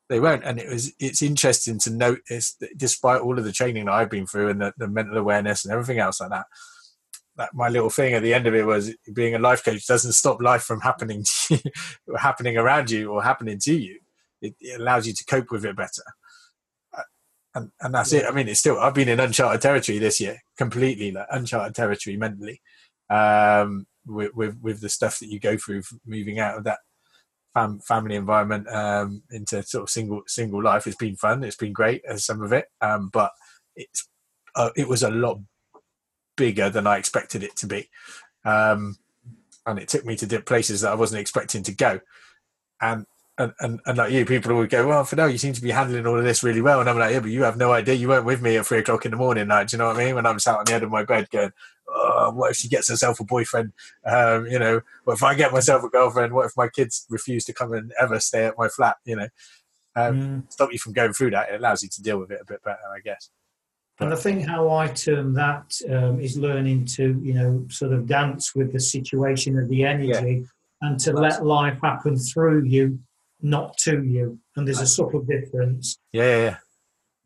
they won't. And it was it's interesting to notice that despite all of the training that I've been through and the, the mental awareness and everything else like that, that my little thing at the end of it was being a life coach doesn't stop life from happening to you, happening around you or happening to you. It, it allows you to cope with it better and and that's it. I mean, it's still I've been in uncharted territory this year, completely like uncharted territory mentally, um, with, with with the stuff that you go through moving out of that fam- family environment um, into sort of single single life. It's been fun. It's been great as some of it, um, but it's uh, it was a lot bigger than I expected it to be, um, and it took me to places that I wasn't expecting to go, and and, and, and like you, people would go, well, Fidel, you seem to be handling all of this really well. And I'm like, yeah, but you have no idea. You weren't with me at three o'clock in the morning. Like, do you know what I mean? When I'm sat on the end of my bed going, oh, what if she gets herself a boyfriend? Um, you know, what if I get myself a girlfriend? What if my kids refuse to come and ever stay at my flat? You know, um, mm. stop you from going through that. It allows you to deal with it a bit better, I guess. But, and I think how I term that um, is learning to, you know, sort of dance with the situation of the energy yeah. and to let life happen through you not to you, and there's a subtle difference. Yeah, yeah, yeah.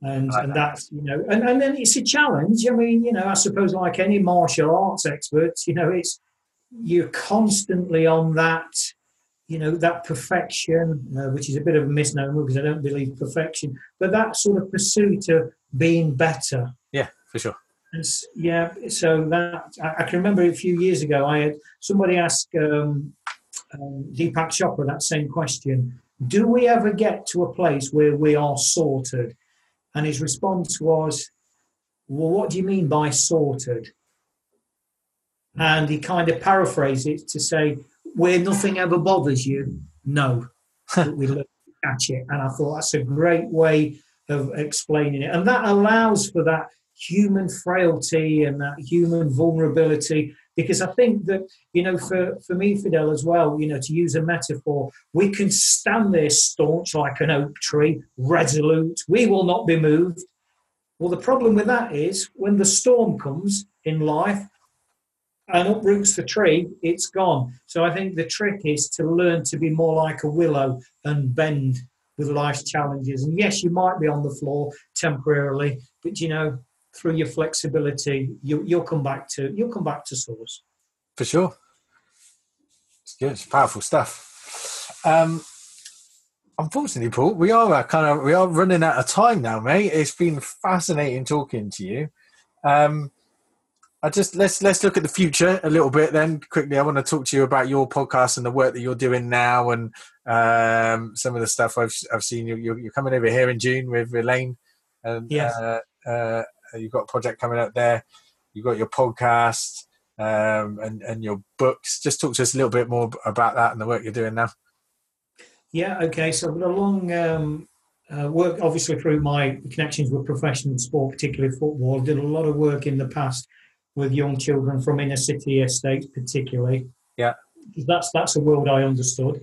And and that's you know, and, and then it's a challenge. I mean, you know, I suppose like any martial arts experts, you know, it's you're constantly on that, you know, that perfection, uh, which is a bit of a misnomer because I don't believe perfection, but that sort of pursuit of being better. Yeah, for sure. And yeah, so that I, I, can remember a few years ago, I had somebody ask um, um, Deepak Chopra that same question do we ever get to a place where we are sorted? And his response was, Well, what do you mean by sorted? And he kind of paraphrased it to say, Where nothing ever bothers you, no. we learn to catch it. And I thought that's a great way of explaining it. And that allows for that human frailty and that human vulnerability because I think that, you know, for, for me, Fidel, as well, you know, to use a metaphor, we can stand there staunch like an oak tree, resolute, we will not be moved. Well, the problem with that is when the storm comes in life and uproots the tree, it's gone. So I think the trick is to learn to be more like a willow and bend with life's challenges. And yes, you might be on the floor temporarily, but you know, through your flexibility, you, you'll come back to you'll come back to source. For sure, it's good. It's powerful stuff. Um, unfortunately, Paul, we are uh, kind of we are running out of time now, mate. It's been fascinating talking to you. Um, I just let's let's look at the future a little bit then quickly. I want to talk to you about your podcast and the work that you're doing now, and um, some of the stuff I've I've seen. You you're, you're coming over here in June with Elaine, and yes. uh, uh, you've got a project coming out there. You've got your podcast um, and and your books. Just talk to us a little bit more about that and the work you're doing now. Yeah. Okay. So I've got a long um, uh, work, obviously through my connections with professional sport, particularly football. Did a lot of work in the past with young children from inner city estates, particularly. Yeah. That's that's a world I understood.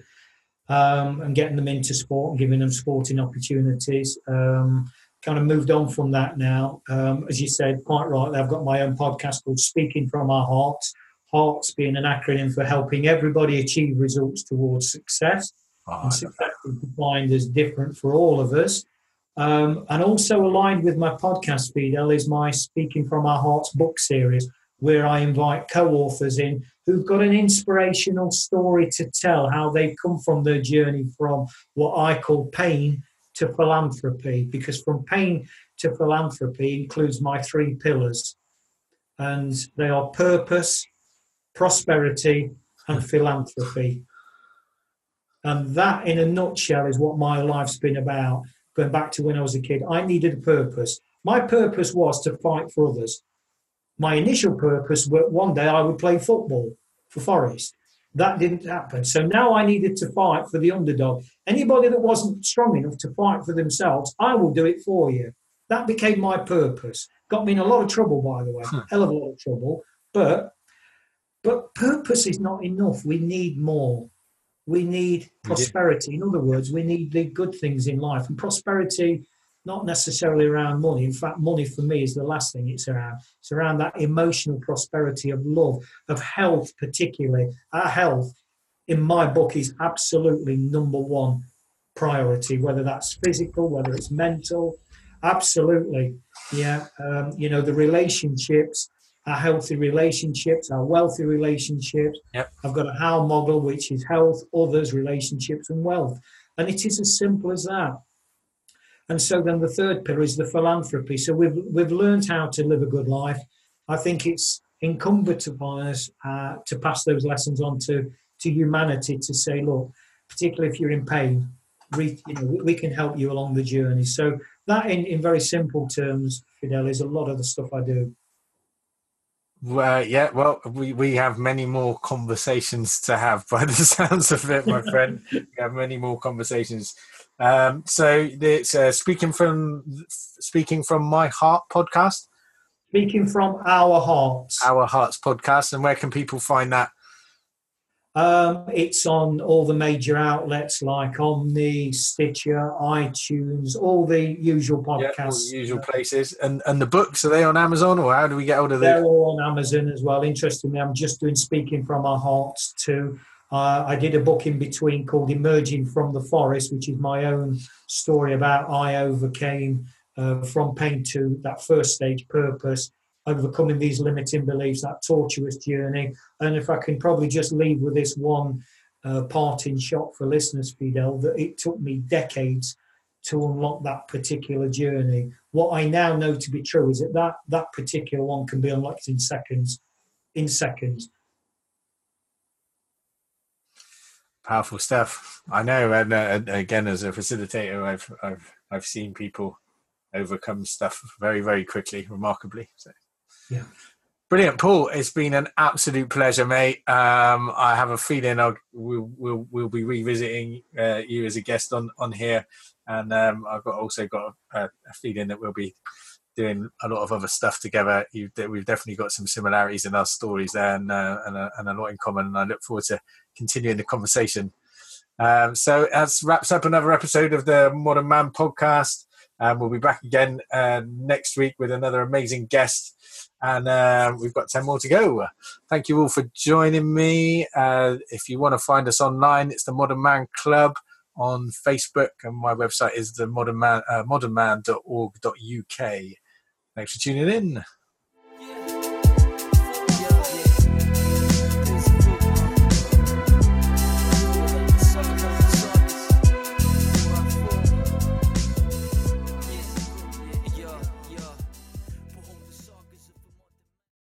Um, and getting them into sport and giving them sporting opportunities. Um, kind of moved on from that now. Um, as you said, quite rightly, I've got my own podcast called Speaking from Our Hearts. Hearts being an acronym for helping everybody achieve results towards success. Oh, and success is defined as different for all of us. Um, and also aligned with my podcast feed, is my Speaking from Our Hearts book series, where I invite co authors in who've got an inspirational story to tell how they've come from their journey from what I call pain to philanthropy because from pain to philanthropy includes my three pillars and they are purpose prosperity and philanthropy And that, in a nutshell, is what my life's been about. Going back to when I was a kid, I needed a purpose. My purpose was to fight for others. My initial purpose was one day I would play football for Forest. That didn't happen. So now I needed to fight for the underdog. Anybody that wasn't strong enough to fight for themselves, I will do it for you. That became my purpose. Got me in a lot of trouble, by the way, hmm. hell of a lot of trouble. But but purpose is not enough. We need more. We need prosperity. In other words, we need the good things in life. And prosperity, not necessarily around money. In fact, money for me is the last thing it's around. It's around that emotional prosperity of love, of health, particularly. Our health, in my book, is absolutely number one priority, whether that's physical, whether it's mental. Absolutely. Yeah. Um, you know, the relationships, our healthy relationships, our wealthy relationships. Yep. I've got a HOW model, which is health, others, relationships, and wealth. And it is as simple as that. And so then the third pillar is the philanthropy. So we've we've learned how to live a good life. I think it's incumbent upon us uh, to pass those lessons on to, to humanity to say, look, particularly if you're in pain, we, you know, we can help you along the journey. So that, in, in very simple terms, Fidel, is a lot of the stuff I do. Well, yeah, well, we, we have many more conversations to have by the sounds of it, my friend. we have many more conversations. Um, so it's uh, speaking from speaking from my heart podcast, Speaking from our hearts. our hearts podcast, and where can people find that? Um, it's on all the major outlets like Omni, Stitcher, iTunes, all the usual Yeah, all podcasts. the usual places, and and the books are they on Amazon or how do we get hold of them? They're all on Amazon as well. Interestingly, I'm just doing Speaking from Our Hearts too. Uh, I did a book in between called Emerging from the Forest, which is my own story about I overcame uh, from pain to that first stage purpose, overcoming these limiting beliefs, that tortuous journey. And if I can probably just leave with this one uh, parting shot for listeners, Fidel, that it took me decades to unlock that particular journey. What I now know to be true is that that, that particular one can be unlocked in seconds. In seconds. Powerful stuff. I know, and, uh, and again, as a facilitator, I've I've I've seen people overcome stuff very very quickly, remarkably. So. Yeah. Brilliant, Paul. It's been an absolute pleasure, mate. Um, I have a feeling I'll, we'll, we'll we'll be revisiting uh, you as a guest on on here, and um, I've got also got a, a feeling that we'll be doing a lot of other stuff together. You, that we've definitely got some similarities in our stories there, and uh, and, a, and a lot in common. And I look forward to continuing the conversation. Um, so that wraps up another episode of the Modern Man podcast. Um, we'll be back again uh, next week with another amazing guest, and uh, we've got 10 more to go. Thank you all for joining me. Uh, if you want to find us online, it's the Modern Man Club on Facebook, and my website is the modern man, uh, modernman.org.uk. Thanks for tuning in.